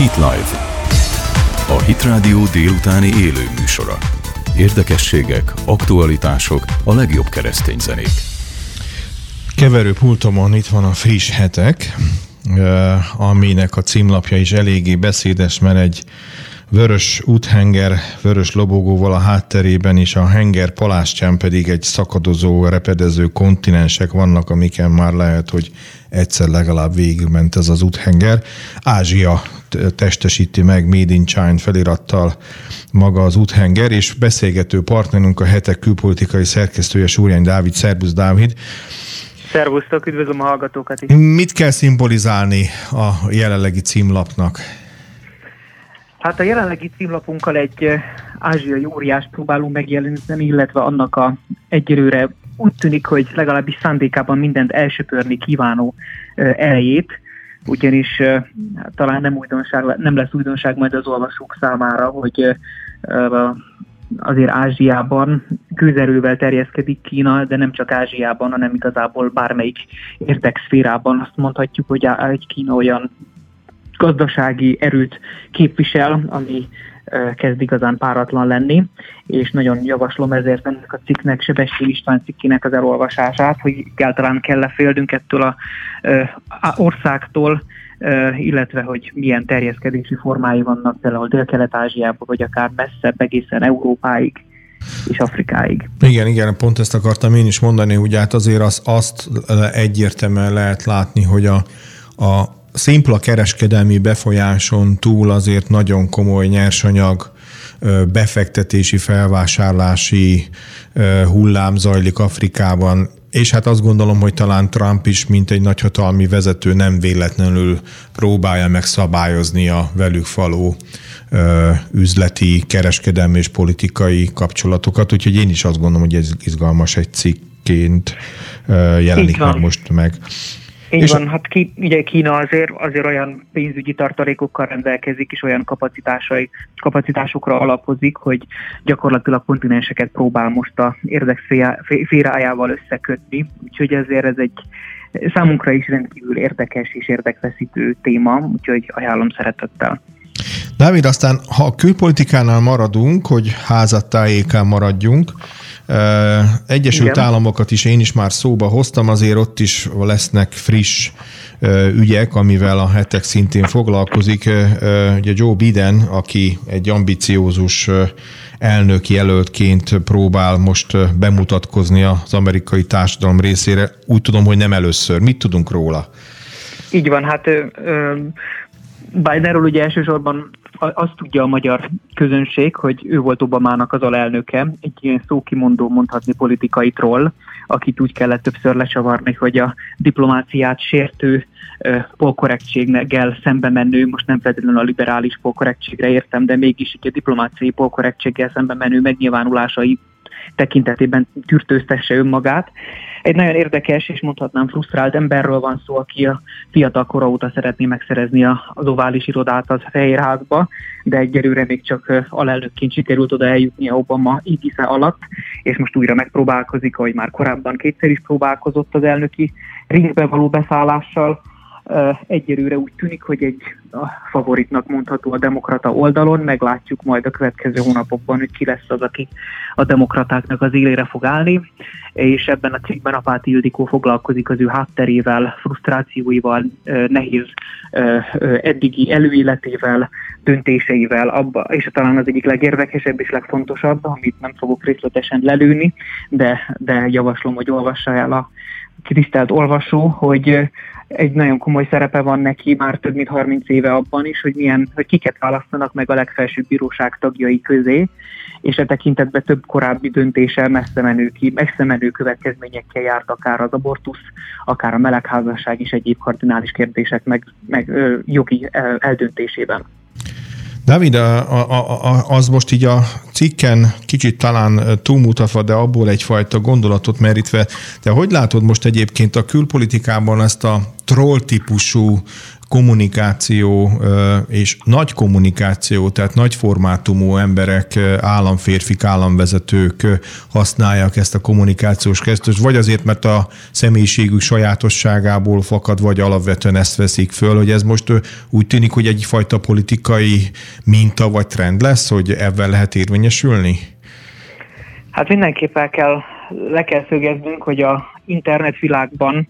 Hit Live. A Hit Radio délutáni élő műsora. Érdekességek, aktualitások, a legjobb keresztény zenék. Keverő pultomon itt van a friss hetek, aminek a címlapja is eléggé beszédes, mert egy vörös úthenger, vörös lobogóval a hátterében, és a henger palástján pedig egy szakadozó, repedező kontinensek vannak, amiken már lehet, hogy egyszer legalább végigment ez az úthenger. Ázsia testesíti meg Made in China felirattal maga az úthenger, és beszélgető partnerünk a hetek külpolitikai szerkesztője Súrjány Dávid. Szerbusz Dávid! Szervusztok, üdvözlöm a hallgatókat is! Mit kell szimbolizálni a jelenlegi címlapnak? Hát a jelenlegi címlapunkkal egy ázsiai óriás próbálunk megjeleníteni, illetve annak a egyelőre úgy tűnik, hogy legalábbis szándékában mindent elsöpörni kívánó elejét, ugyanis hát talán nem, újdonság, nem lesz újdonság majd az olvasók számára, hogy azért Ázsiában közelővel terjeszkedik Kína, de nem csak Ázsiában, hanem igazából bármelyik érdekszférában azt mondhatjuk, hogy egy Kína olyan gazdasági erőt képvisel, ami kezd igazán páratlan lenni, és nagyon javaslom ezért ennek a cikknek, Sebesség István cikkének az elolvasását, hogy egyáltalán kell-e félnünk ettől a, országtól, illetve hogy milyen terjeszkedési formái vannak például Dél-Kelet-Ázsiában, vagy akár messzebb egészen Európáig és Afrikáig. Igen, igen, pont ezt akartam én is mondani, hogy hát azért az, azt egyértelműen lehet látni, hogy a, a szimpla kereskedelmi befolyáson túl azért nagyon komoly nyersanyag befektetési, felvásárlási hullám zajlik Afrikában, és hát azt gondolom, hogy talán Trump is, mint egy nagyhatalmi vezető nem véletlenül próbálja meg szabályozni a velük faló üzleti, kereskedelmi és politikai kapcsolatokat, úgyhogy én is azt gondolom, hogy ez izgalmas egy cikként jelenik meg most meg. Így és van, hát ki, ugye Kína azért, azért olyan pénzügyi tartalékokkal rendelkezik, és olyan kapacitásai, kapacitásokra alapozik, hogy gyakorlatilag kontinenseket próbál most a érdekférájával összekötni. Úgyhogy ezért ez egy számunkra is rendkívül érdekes és érdekveszítő téma, úgyhogy ajánlom szeretettel. Dávid, aztán ha a külpolitikánál maradunk, hogy házattájékán maradjunk, Egyesült Igen. Államokat is én is már szóba hoztam, azért ott is lesznek friss ügyek, amivel a hetek szintén foglalkozik. Ugye Joe Biden, aki egy ambiciózus elnök jelöltként próbál most bemutatkozni az amerikai társadalom részére. Úgy tudom, hogy nem először. Mit tudunk róla? Így van, hát Bidenről ugye elsősorban azt tudja a magyar közönség, hogy ő volt Obamának az alelnöke, egy ilyen szókimondó mondhatni politikai troll, akit úgy kellett többször lecsavarni, hogy a diplomáciát sértő polkorrektséggel szembe menő, most nem feltétlenül a liberális polkorrektségre értem, de mégis egy a diplomáciai polkorrektséggel szembe menő megnyilvánulásai tekintetében tűrtőztesse önmagát. Egy nagyon érdekes és mondhatnám frusztrált emberről van szó, aki a fiatal kora óta szeretné megszerezni az ovális irodát az Fehérházba, de egyelőre még csak alelnökként sikerült oda eljutni a Obama ígisze alatt, és most újra megpróbálkozik, ahogy már korábban kétszer is próbálkozott az elnöki ringbe való beszállással, egyelőre úgy tűnik, hogy egy a favoritnak mondható a demokrata oldalon, meglátjuk majd a következő hónapokban, hogy ki lesz az, aki a demokratáknak az élére fog állni, és ebben a cikkben Apáti Ildikó foglalkozik az ő hátterével, frusztrációival, nehéz eddigi előéletével, döntéseivel, abba, és talán az egyik legérdekesebb és legfontosabb, amit nem fogok részletesen lelőni, de, de javaslom, hogy olvassa el a tisztelt olvasó, hogy egy nagyon komoly szerepe van neki már több mint 30 éve abban is, hogy, milyen, hogy kiket választanak meg a legfelsőbb bíróság tagjai közé, és e tekintetben több korábbi döntése messze menő, ki, messze menő következményekkel járt akár az abortusz, akár a melegházasság és egyéb kardinális kérdések meg, meg ö, jogi eldöntésében. David, a, a, az most így a cikken kicsit talán túlmutatva, de abból egyfajta gondolatot merítve, de hogy látod most egyébként a külpolitikában ezt a troll típusú kommunikáció és nagy kommunikáció, tehát nagy formátumú emberek, államférfik, államvezetők használják ezt a kommunikációs kezdőt, vagy azért, mert a személyiségük sajátosságából fakad, vagy alapvetően ezt veszik föl, hogy ez most úgy tűnik, hogy egyfajta politikai minta vagy trend lesz, hogy ebben lehet érvényesülni? Hát mindenképpen kell, le kell szögeznünk, hogy a internetvilágban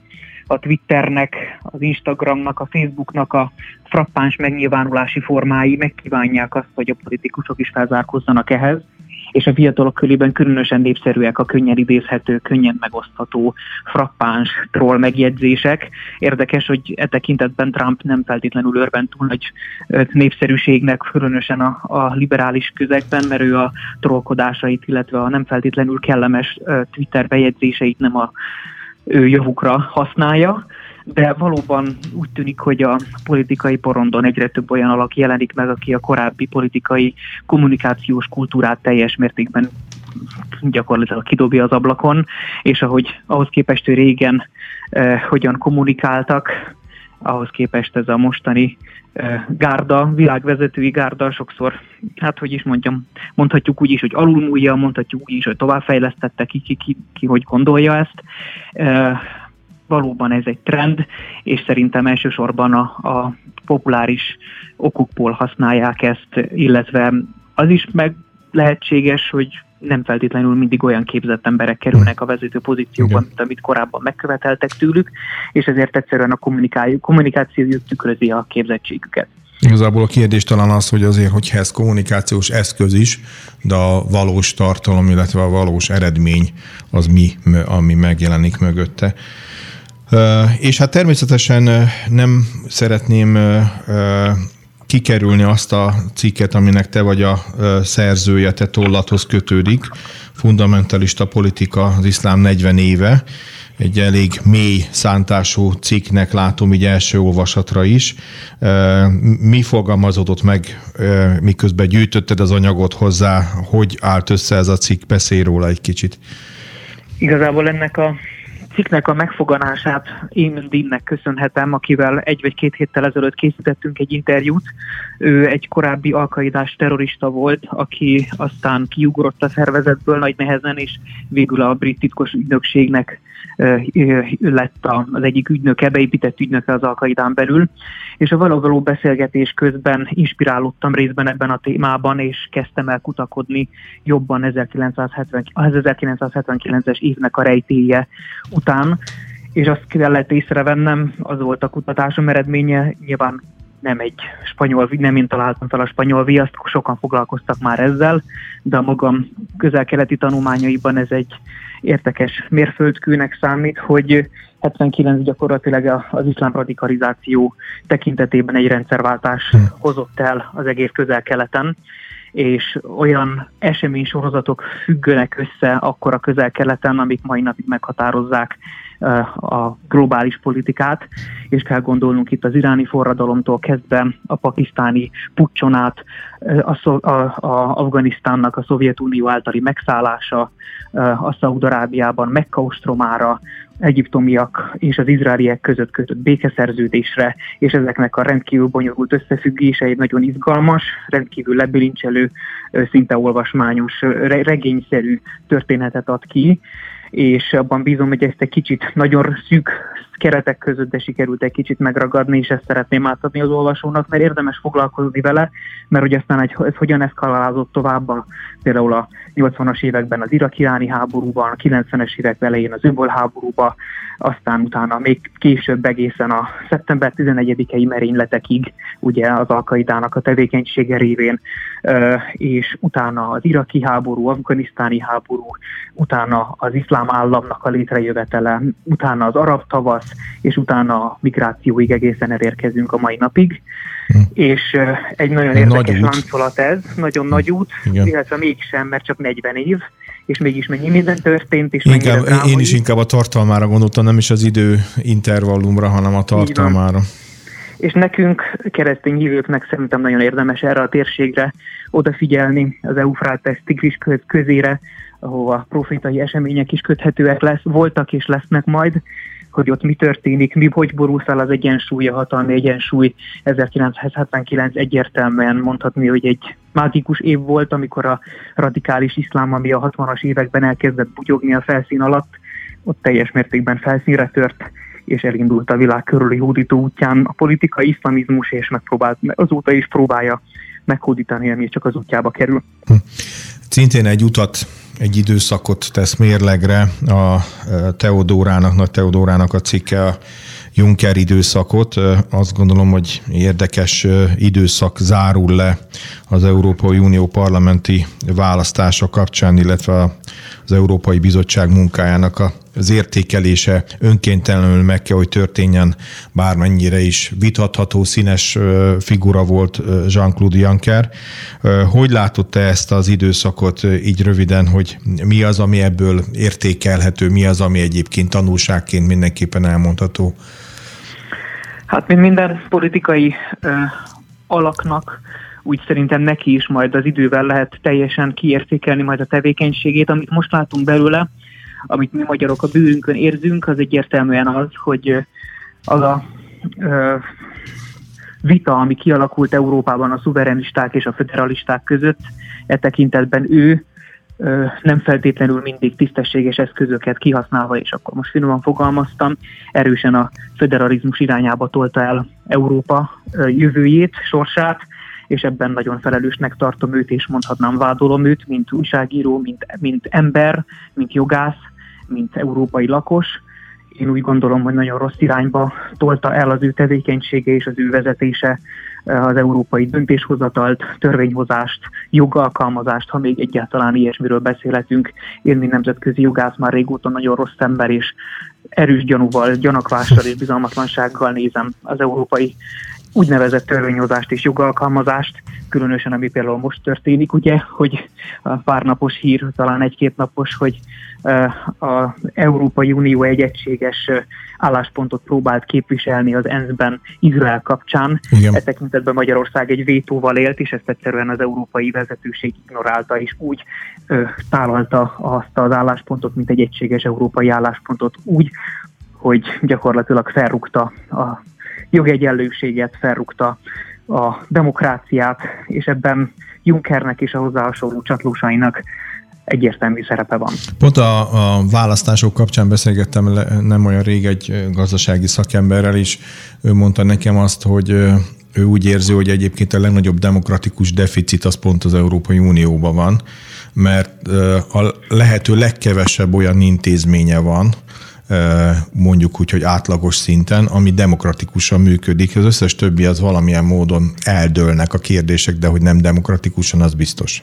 a Twitternek, az Instagramnak, a Facebooknak a frappáns megnyilvánulási formái megkívánják azt, hogy a politikusok is felzárkozzanak ehhez, és a fiatalok körében különösen népszerűek a könnyen idézhető, könnyen megosztható, frappáns troll megjegyzések. Érdekes, hogy e tekintetben Trump nem feltétlenül örvend túl nagy népszerűségnek, különösen a, a liberális közegben, mert ő a trollkodásait, illetve a nem feltétlenül kellemes Twitter bejegyzéseit nem a ő javukra használja, de valóban úgy tűnik, hogy a politikai porondon egyre több olyan alak jelenik meg, aki a korábbi politikai kommunikációs kultúrát teljes mértékben gyakorlatilag kidobja az ablakon, és ahogy ahhoz képest, hogy régen eh, hogyan kommunikáltak, ahhoz képest ez a mostani gárda, világvezetői gárda sokszor, hát hogy is mondjam, mondhatjuk úgy is, hogy alulmúlja, mondhatjuk úgy is, hogy továbbfejlesztette ki, ki, ki, ki hogy gondolja ezt. Valóban ez egy trend, és szerintem elsősorban a, a populáris okokból használják ezt, illetve az is meg lehetséges, hogy nem feltétlenül mindig olyan képzett emberek kerülnek a vezető pozícióban, mint amit korábban megköveteltek tőlük, és ezért egyszerűen a kommunikációjuk tükrözi a képzettségüket. Igazából a kérdés talán az, hogy azért, hogyha ez kommunikációs eszköz is, de a valós tartalom, illetve a valós eredmény az mi, ami megjelenik mögötte. És hát természetesen nem szeretném kikerülni azt a cikket, aminek te vagy a szerzője, te tollathoz kötődik, fundamentalista politika az iszlám 40 éve, egy elég mély szántású cikknek látom így első olvasatra is. Mi fogalmazódott meg, miközben gyűjtötted az anyagot hozzá, hogy állt össze ez a cikk? Beszélj róla egy kicsit. Igazából ennek a cikknek a megfoganását én Dinnek köszönhetem, akivel egy vagy két héttel ezelőtt készítettünk egy interjút. Ő egy korábbi alkaidás terrorista volt, aki aztán kiugrott a szervezetből nagy nehezen, és végül a brit titkos ügynökségnek lett az egyik ügynöke, beépített ügynöke az alkaidán belül, és a való beszélgetés közben inspirálódtam részben ebben a témában, és kezdtem el kutakodni jobban 1970, az 1979-es évnek a rejtéje után, és azt kellett észrevennem, az volt a kutatásom eredménye, nyilván nem egy spanyol, nem én találtam fel a spanyol viaszt, sokan foglalkoztak már ezzel, de a magam közel-keleti tanulmányaiban ez egy értekes mérföldkőnek számít, hogy 79 gyakorlatilag az iszlám radikalizáció tekintetében egy rendszerváltás hm. hozott el az egész közel-keleten, és olyan esemény sorozatok függönek össze akkor a közel-keleten, amik mai napig meghatározzák a globális politikát, és kell gondolnunk itt az iráni forradalomtól kezdve a pakisztáni puccson át, a, a, a Afganisztánnak a Szovjetunió általi megszállása, a Szaúd-Arábiában Mekka ostromára, egyiptomiak és az izraeliek között kötött békeszerződésre, és ezeknek a rendkívül bonyolult összefüggése nagyon izgalmas, rendkívül lebilincselő, szinte olvasmányos, regényszerű történetet ad ki, és abban bízom, hogy ezt egy kicsit nagyon szűk keretek között, de sikerült egy kicsit megragadni, és ezt szeretném átadni az olvasónak, mert érdemes foglalkozni vele, mert hogy aztán egy, ez hogyan eszkalázott tovább, a, például a 80-as években az irakiáni háborúban, a 90-es évek elején az öböl háborúban, aztán utána még később egészen a szeptember 11-i merényletekig, ugye az alkaidának a tevékenysége révén, és utána az iraki háború, afganisztáni háború, utána az iszlám államnak a létrejövetele, utána az arab tavasz, és utána a migrációig egészen elérkezünk a mai napig. Hm. És egy nagyon érdekes nagy láncolat ez, nagyon hm. nagy út, Igen. illetve mégsem, mert csak 40 év, és mégis mennyi minden történt. És inkább, én is inkább a tartalmára gondoltam, nem is az idő intervallumra, hanem a tartalmára. És nekünk, keresztény hívőknek szerintem nagyon érdemes erre a térségre odafigyelni, az Eufrates Tigris közére, ahova profétai események is köthetőek lesz, voltak és lesznek majd, hogy ott mi történik, mi hogy borul fel az egyensúly, a hatalmi egyensúly. 1979 egyértelműen mondhatni, hogy egy mágikus év volt, amikor a radikális iszlám, ami a 60-as években elkezdett bugyogni a felszín alatt, ott teljes mértékben felszínre tört, és elindult a világ körüli hódító útján a politikai iszlamizmus, és megpróbált, azóta is próbálja meghódítani, ami csak az útjába kerül. Hm. Szintén egy utat egy időszakot tesz mérlegre a Teodórának, Nagy Teodórának a cikke a Juncker időszakot. Azt gondolom, hogy érdekes időszak zárul le az Európai Unió parlamenti választása kapcsán, illetve az Európai Bizottság munkájának az értékelése önkéntelenül meg kell, hogy történjen, bármennyire is vitatható színes figura volt Jean-Claude Juncker. Hogy látott te ezt az időszakot így röviden, hogy mi az, ami ebből értékelhető, mi az, ami egyébként tanulságként mindenképpen elmondható? Hát, mint minden politikai ö, alaknak, úgy szerintem neki is majd az idővel lehet teljesen kiértékelni majd a tevékenységét. Amit most látunk belőle, amit mi magyarok a bőrünkön érzünk, az egyértelműen az, hogy az a ö, vita, ami kialakult Európában a szuverenisták és a federalisták között, e tekintetben ő nem feltétlenül mindig tisztességes eszközöket kihasználva, és akkor most finoman fogalmaztam, erősen a federalizmus irányába tolta el Európa jövőjét, sorsát, és ebben nagyon felelősnek tartom őt, és mondhatnám vádolom őt, mint újságíró, mint, mint ember, mint jogász, mint európai lakos. Én úgy gondolom, hogy nagyon rossz irányba tolta el az ő tevékenysége és az ő vezetése az európai döntéshozatalt, törvényhozást, jogalkalmazást, ha még egyáltalán ilyesmiről beszélhetünk. Én, mint nemzetközi jogász már régóta nagyon rossz ember, és erős gyanúval, gyanakvással és bizalmatlansággal nézem az európai úgynevezett törvényhozást és jogalkalmazást, különösen ami például most történik, ugye, hogy a pár napos hír, talán egy-két napos, hogy az Európai Unió egy egységes álláspontot próbált képviselni az ENSZ-ben Izrael kapcsán. Igen. E tekintetben Magyarország egy vétóval élt, és ezt egyszerűen az európai vezetőség ignorálta, és úgy ö, tálalta azt az álláspontot, mint egy egységes európai álláspontot, úgy, hogy gyakorlatilag felrúgta a jogegyenlőséget, felrúgta a demokráciát, és ebben Junckernek és a hozzá hasonló csatlósainak egyértelmű szerepe van. Pont a, a választások kapcsán beszélgettem le, nem olyan rég egy gazdasági szakemberrel is. Ő mondta nekem azt, hogy ő úgy érzi, hogy egyébként a legnagyobb demokratikus deficit az pont az Európai Unióban van, mert a lehető legkevesebb olyan intézménye van, mondjuk úgy, hogy átlagos szinten, ami demokratikusan működik. Az összes többi az valamilyen módon eldőlnek a kérdések, de hogy nem demokratikusan, az biztos.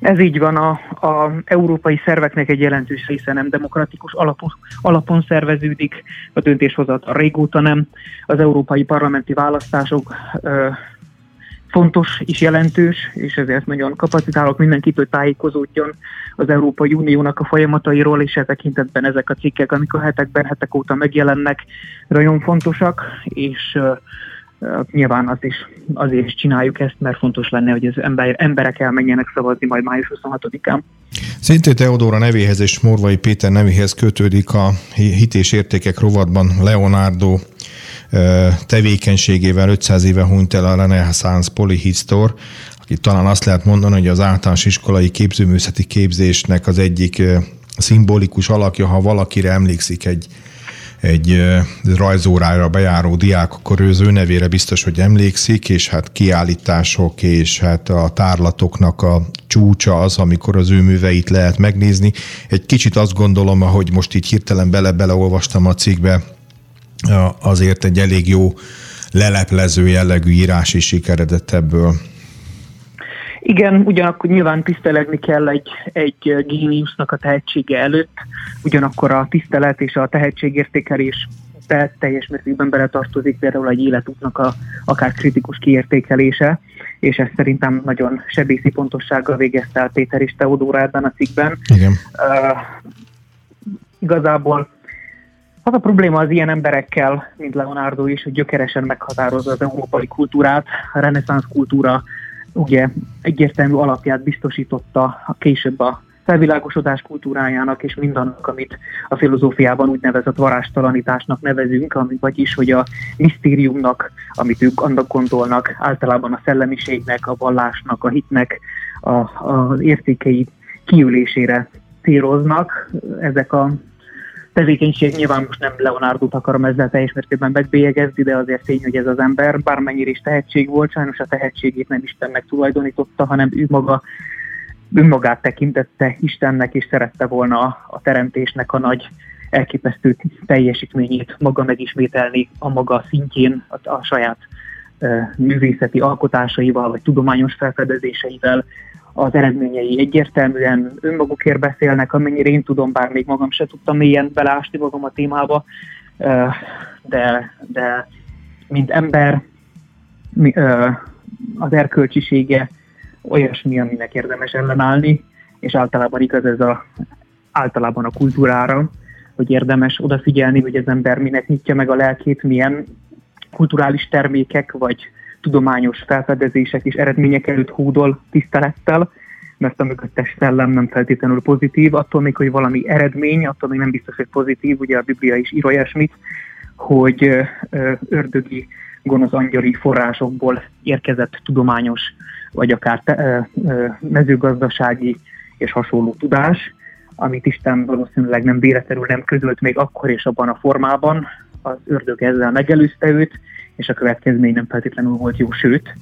Ez így van, a, a európai szerveknek egy jelentős része nem demokratikus alapon, alapon szerveződik, a döntéshozat régóta nem. Az európai parlamenti választások ö, fontos és jelentős, és ezért nagyon kapacitálok mindenkit, hogy tájékozódjon az Európai Uniónak a folyamatairól, és e tekintetben ezek a cikkek, amik a hetekben, hetek óta megjelennek, nagyon fontosak, és nyilván az is, azért is csináljuk ezt, mert fontos lenne, hogy az ember, emberek elmenjenek szavazni majd május 26-án. Szintén Teodóra nevéhez és Morvai Péter nevéhez kötődik a hit és értékek rovatban Leonardo tevékenységével 500 éve hunyt el a Renaissance Polyhistor, aki talán azt lehet mondani, hogy az általános iskolai képzőművészeti képzésnek az egyik szimbolikus alakja, ha valakire emlékszik egy egy rajzórára bejáró diák, akkor ő az ő nevére biztos, hogy emlékszik, és hát kiállítások, és hát a tárlatoknak a csúcsa az, amikor az ő műveit lehet megnézni. Egy kicsit azt gondolom, hogy most így hirtelen bele-beleolvastam a cikkbe, azért egy elég jó leleplező jellegű írás is sikeredett ebből. Igen, ugyanakkor nyilván tisztelegni kell egy, egy géniusznak a tehetsége előtt, ugyanakkor a tisztelet és a tehetségértékelés te teljes mértékben beletartozik például egy életútnak a akár kritikus kiértékelése, és ezt szerintem nagyon sebészi pontossággal végezte el Péter és Teodóra ebben a cikkben. Igen. Uh, igazából az a probléma az ilyen emberekkel, mint Leonardo is, hogy gyökeresen meghatározza az európai kultúrát, a reneszánsz kultúra ugye egyértelmű alapját biztosította a később a felvilágosodás kultúrájának és mindannak, amit a filozófiában úgynevezett varástalanításnak nevezünk, amit vagyis, hogy a misztériumnak, amit ők annak gondolnak, általában a szellemiségnek, a vallásnak, a hitnek, a, az értékei kiülésére céloznak. Ezek a tevékenység. Nyilván most nem Leonardo-t akarom ezzel teljes mértékben megbélyegezni, de azért tény, hogy ez az ember bármennyire is tehetség volt, sajnos a tehetségét nem Istennek tulajdonította, hanem ő maga önmagát tekintette Istennek, és szerette volna a teremtésnek a nagy elképesztő teljesítményét maga megismételni a maga szintjén, a, a saját művészeti alkotásaival, vagy tudományos felfedezéseivel, az eredményei egyértelműen önmagukért beszélnek, amennyire én tudom, bár még magam se tudtam mélyen belásni magam a témába, de, de mint ember az erkölcsisége olyasmi, aminek érdemes ellenállni, és általában igaz ez a, általában a kultúrára, hogy érdemes odafigyelni, hogy az ember minek nyitja meg a lelkét, milyen kulturális termékek, vagy tudományos felfedezések és eredmények előtt hódol tisztelettel, mert a mögöttes szellem nem feltétlenül pozitív, attól még, hogy valami eredmény, attól még nem biztos, hogy pozitív, ugye a Biblia is ír olyasmit, hogy ördögi, gonosz angyali forrásokból érkezett tudományos, vagy akár te, mezőgazdasági és hasonló tudás, amit Isten valószínűleg nem véletlenül nem közölt még akkor és abban a formában, az ördög ezzel megelőzte őt, és a következmény nem feltétlenül volt jó, sőt,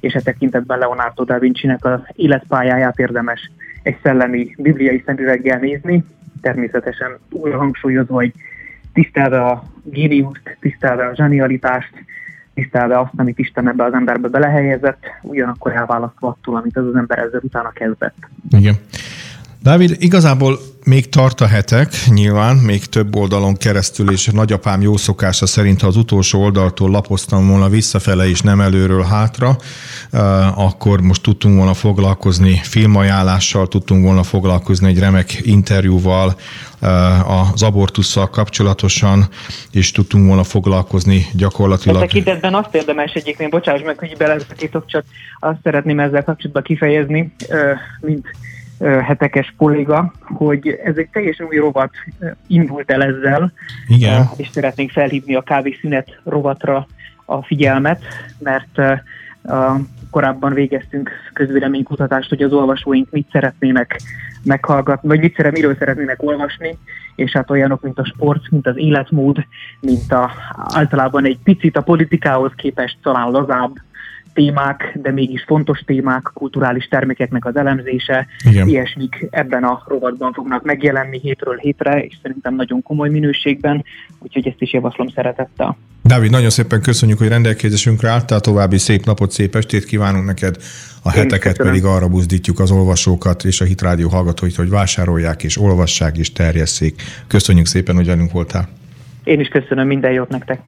és e tekintetben Leonardo da Vinci-nek az életpályáját érdemes egy szellemi bibliai szemüveggel nézni, természetesen újra hangsúlyozva, hogy tisztelve a géniuszt, tisztelve a zsenialitást, tisztelve azt, amit Isten ebbe az emberbe belehelyezett, ugyanakkor elválasztva attól, amit az az ember ezzel utána kezdett. Igen. Dávid, igazából még tart a hetek, nyilván, még több oldalon keresztül, és nagyapám jó szokása szerint, ha az utolsó oldaltól lapoztam volna visszafele is, nem előről hátra, eh, akkor most tudtunk volna foglalkozni filmajánlással, tudtunk volna foglalkozni egy remek interjúval eh, az abortussal kapcsolatosan, és tudtunk volna foglalkozni gyakorlatilag. A tekintetben azt érdemes egyébként, bocsáss meg, hogy beleszakítok, csak azt szeretném ezzel kapcsolatban kifejezni, eh, mint hetekes kolléga, hogy ez egy teljesen új rovat indult el ezzel, Igen. és szeretnénk felhívni a kávészünet rovatra a figyelmet, mert korábban végeztünk közvéleménykutatást, hogy az olvasóink mit szeretnének meghallgatni, vagy mit szeret, miről szeretnének olvasni, és hát olyanok, mint a sport, mint az életmód, mint a, általában egy picit a politikához képest talán lazább témák, de mégis fontos témák, kulturális termékeknek az elemzése, Igen. ilyesmik ebben a rovatban fognak megjelenni hétről hétre, és szerintem nagyon komoly minőségben, úgyhogy ezt is javaslom szeretettel. Dávid, nagyon szépen köszönjük, hogy rendelkezésünkre álltál, további szép napot, szép estét kívánunk neked, a Én heteket köszönöm. pedig arra buzdítjuk az olvasókat és a Hitrádió hallgatóit, hogy vásárolják és olvassák és terjesszék. Köszönjük szépen, hogy velünk voltál. Én is köszönöm, minden jót nektek.